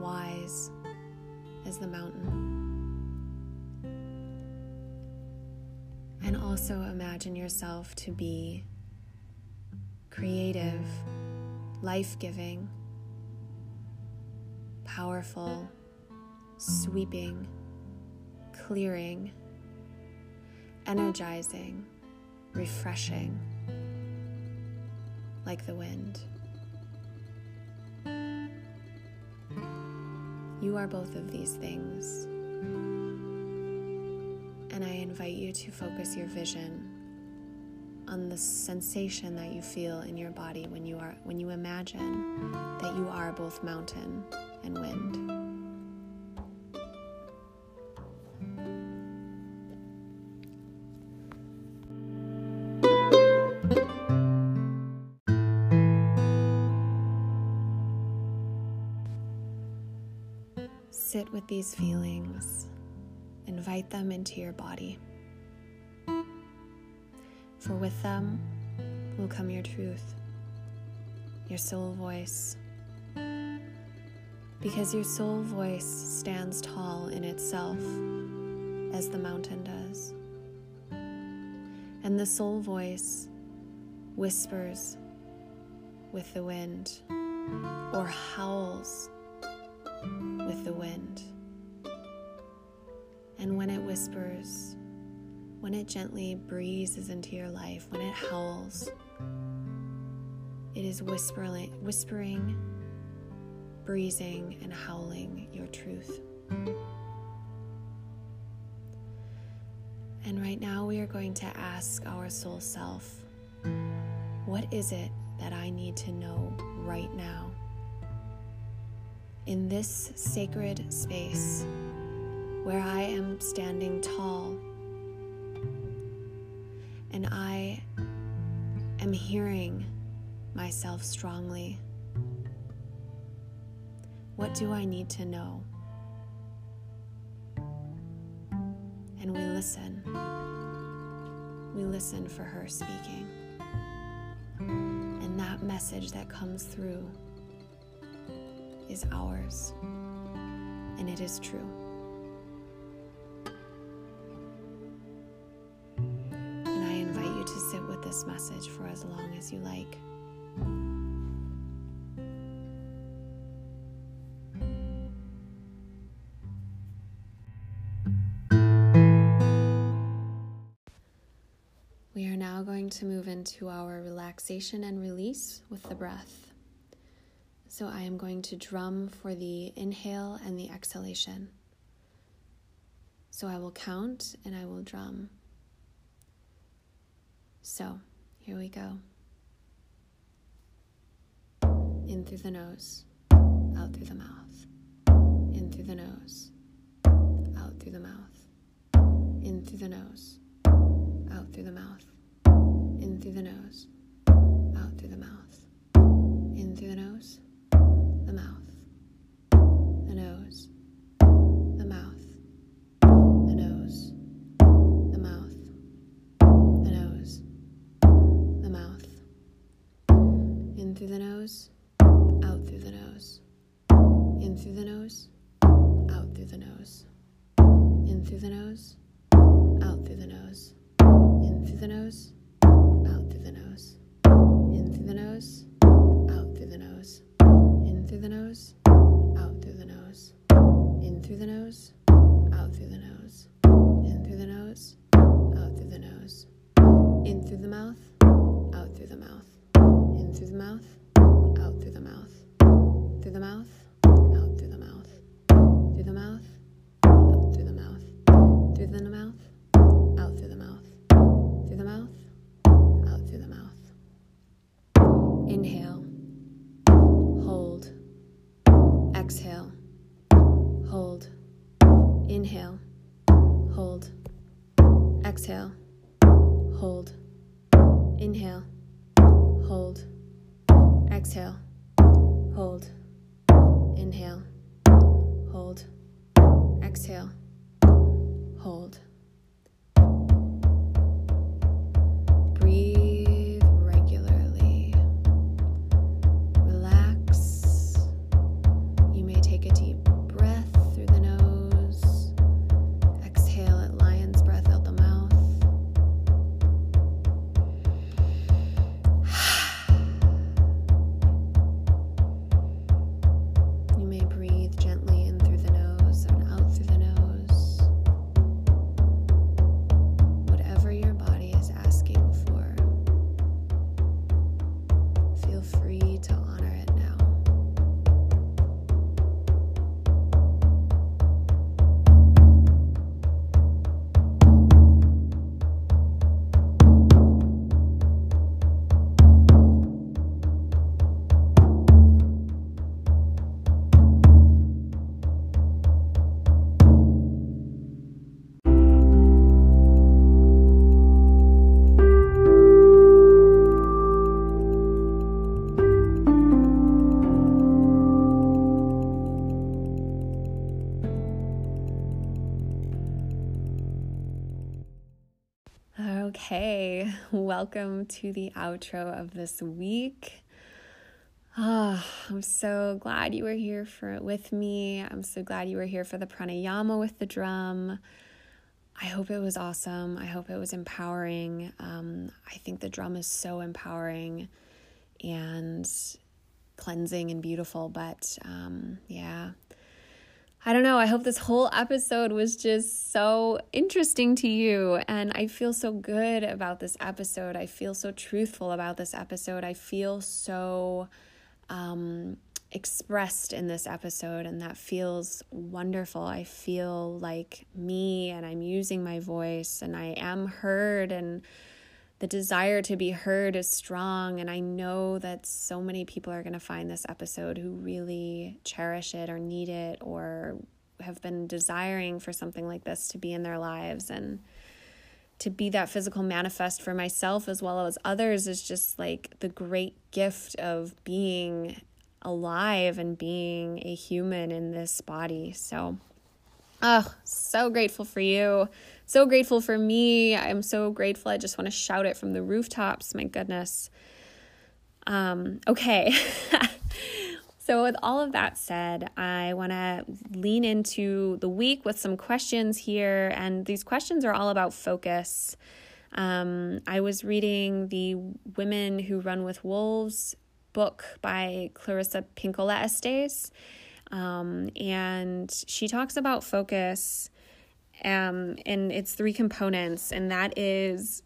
wise as the mountain. And also imagine yourself to be creative, life giving, powerful, sweeping, clearing, energizing, refreshing, like the wind. You are both of these things. And I invite you to focus your vision on the sensation that you feel in your body when you are when you imagine that you are both mountain and wind. With these feelings. Invite them into your body for with them will come your truth, your soul voice. Because your soul voice stands tall in itself as the mountain does. And the soul voice whispers with the wind or howls with the wind. And when it whispers, when it gently breezes into your life, when it howls, it is whispering, whispering, breezing, and howling your truth. And right now, we are going to ask our soul self what is it that I need to know right now? In this sacred space where I am standing tall and I am hearing myself strongly. What do I need to know? And we listen. We listen for her speaking. And that message that comes through is ours. And it is true. And I invite you to sit with this message for as long as you like. We are now going to move into our relaxation and release with the breath. So I am going to drum for the inhale and the exhalation. So I will count and I will drum. So, here we go. In through the nose, out through the mouth. In through the nose, out through the mouth. In through the nose, out through the mouth. In through the nose, out through the mouth. In through the nose, the mouth, the nose, the mouth, the nose, the mouth, the nose, the mouth. In through the nose, out through the nose. In through the nose, out through the nose. In through the nose, out through the nose. In through the nose the nose, out through the nose. In through the nose, out through the nose. In through the mouth, welcome to the outro of this week. Ah, I'm so glad you were here for with me. I'm so glad you were here for the pranayama with the drum. I hope it was awesome. I hope it was empowering. Um, I think the drum is so empowering and cleansing and beautiful. But um, yeah, I don't know. I hope this whole episode was just so interesting to you. And I feel so good about this episode. I feel so truthful about this episode. I feel so um, expressed in this episode. And that feels wonderful. I feel like me and I'm using my voice and I am heard and the desire to be heard is strong. And I know that so many people are going to find this episode who really cherish it or need it or have been desiring for something like this to be in their lives. And to be that physical manifest for myself as well as others is just like the great gift of being alive and being a human in this body. So, oh, so grateful for you so grateful for me. I'm so grateful. I just want to shout it from the rooftops. My goodness. Um, okay. so, with all of that said, I want to lean into the week with some questions here. And these questions are all about focus. Um, I was reading the Women Who Run with Wolves book by Clarissa Pinkola Estes. Um, and she talks about focus um, and it's three components, and that is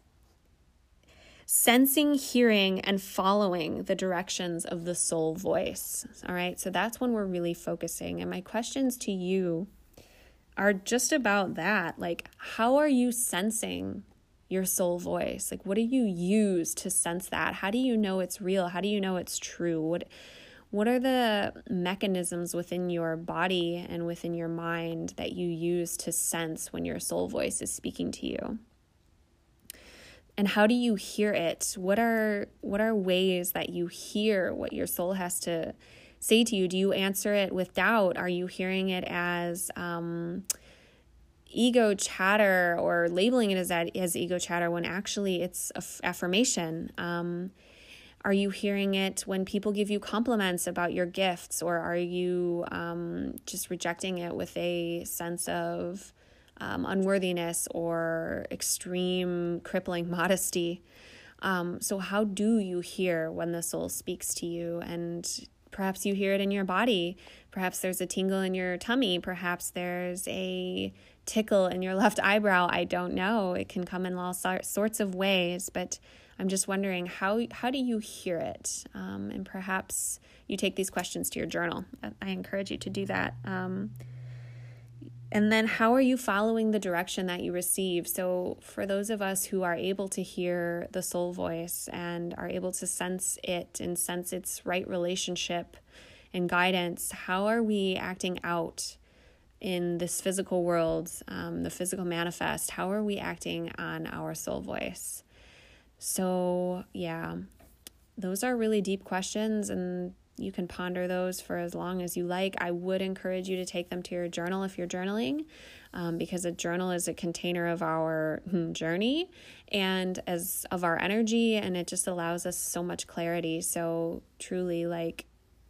sensing, hearing, and following the directions of the soul voice. All right, so that's when we're really focusing. And my questions to you are just about that. Like, how are you sensing your soul voice? Like, what do you use to sense that? How do you know it's real? How do you know it's true? What what are the mechanisms within your body and within your mind that you use to sense when your soul voice is speaking to you? And how do you hear it? What are what are ways that you hear what your soul has to say to you? Do you answer it with doubt? Are you hearing it as um, ego chatter or labeling it as as ego chatter when actually it's affirmation? Um, Are you hearing it when people give you compliments about your gifts, or are you um, just rejecting it with a sense of um, unworthiness or extreme crippling modesty? Um, so, how do you hear when the soul speaks to you? And perhaps you hear it in your body. Perhaps there's a tingle in your tummy. Perhaps there's a tickle in your left eyebrow. I don't know. It can come in all sorts of ways, but I'm just wondering how how do you hear it? Um, and perhaps you take these questions to your journal. I encourage you to do that. Um, and then, how are you following the direction that you receive? So, for those of us who are able to hear the soul voice and are able to sense it and sense its right relationship and guidance, how are we acting out in this physical world, um, the physical manifest? How are we acting on our soul voice? So, yeah, those are really deep questions, and you can ponder those for as long as you like. I would encourage you to take them to your journal if you're journaling, um, because a journal is a container of our hmm, journey and as of our energy, and it just allows us so much clarity. So, truly, like,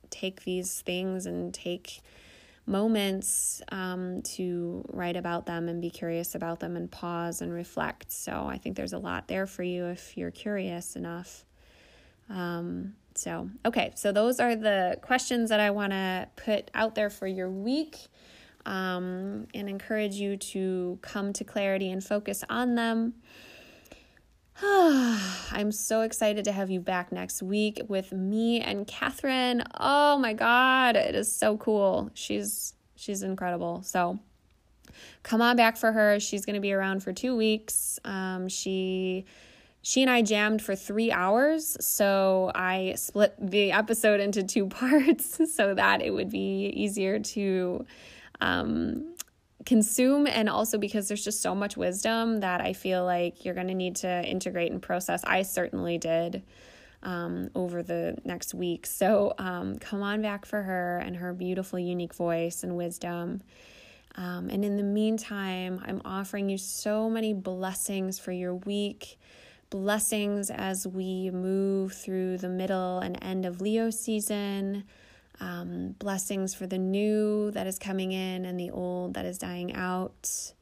take these things and take moments um, to write about them and be curious about them and pause and reflect. So, I think there's a lot there for you if you're curious enough. Um, so, okay, so those are the questions that I want to put out there for your week um, and encourage you to come to clarity and focus on them. I'm so excited to have you back next week with me and Catherine. Oh my god, it is so cool. She's she's incredible. So come on back for her. She's to be around for 2 weeks. Um, she she and I jammed for three hours. So I split the episode into two parts so that it would be easier to um, consume. And also because there's just so much wisdom that I feel like you're going to need to integrate and process. I certainly did. Um, over the next week. So um, come on back for her and her beautiful, unique voice and wisdom. Um, and in the meantime, I'm offering you so many blessings for your week blessings as we move through the middle and end of Leo season. Um, blessings for the new that is coming in and the old that is dying out.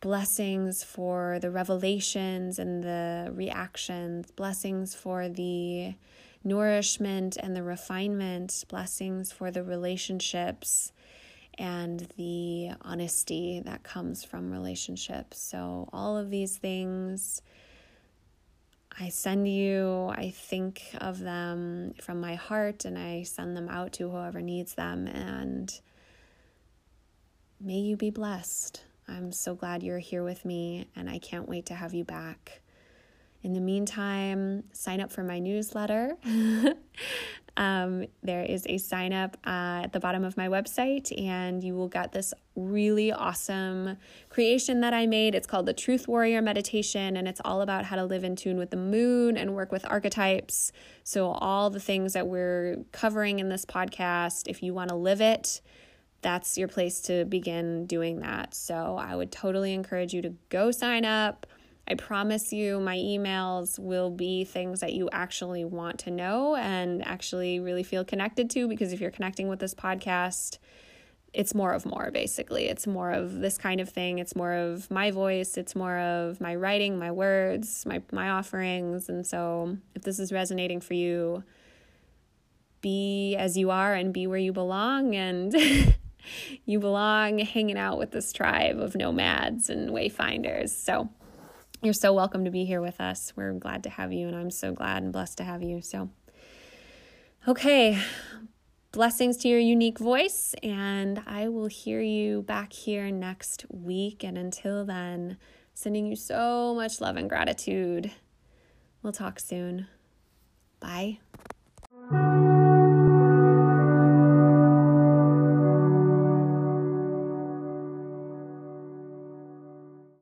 Blessings for the revelations and the reactions. Blessings for the nourishment and the refinement. Blessings for the relationships and the honesty that comes from relationships. So, all of these things I send you, I think of them from my heart and I send them out to whoever needs them. And may you be blessed. I'm so glad you're here with me and I can't wait to have you back. In the meantime, sign up for my newsletter. um, there is a sign up uh, at the bottom of my website, and you will get this really awesome creation that I made. It's called the Truth Warrior Meditation, and it's all about how to live in tune with the moon and work with archetypes. So, all the things that we're covering in this podcast, if you want to live it, that's your place to begin doing that. So, I would totally encourage you to go sign up I promise you, my emails will be things that you actually want to know and actually really feel connected to. Because if you're connecting with this podcast, it's more of more, basically. It's more of this kind of thing. It's more of my voice. It's more of my writing, my words, my, my offerings. And so, if this is resonating for you, be as you are and be where you belong. And you belong hanging out with this tribe of nomads and wayfinders. So, you're so welcome to be here with us. We're glad to have you, and I'm so glad and blessed to have you. So, okay, blessings to your unique voice, and I will hear you back here next week. And until then, sending you so much love and gratitude. We'll talk soon. Bye.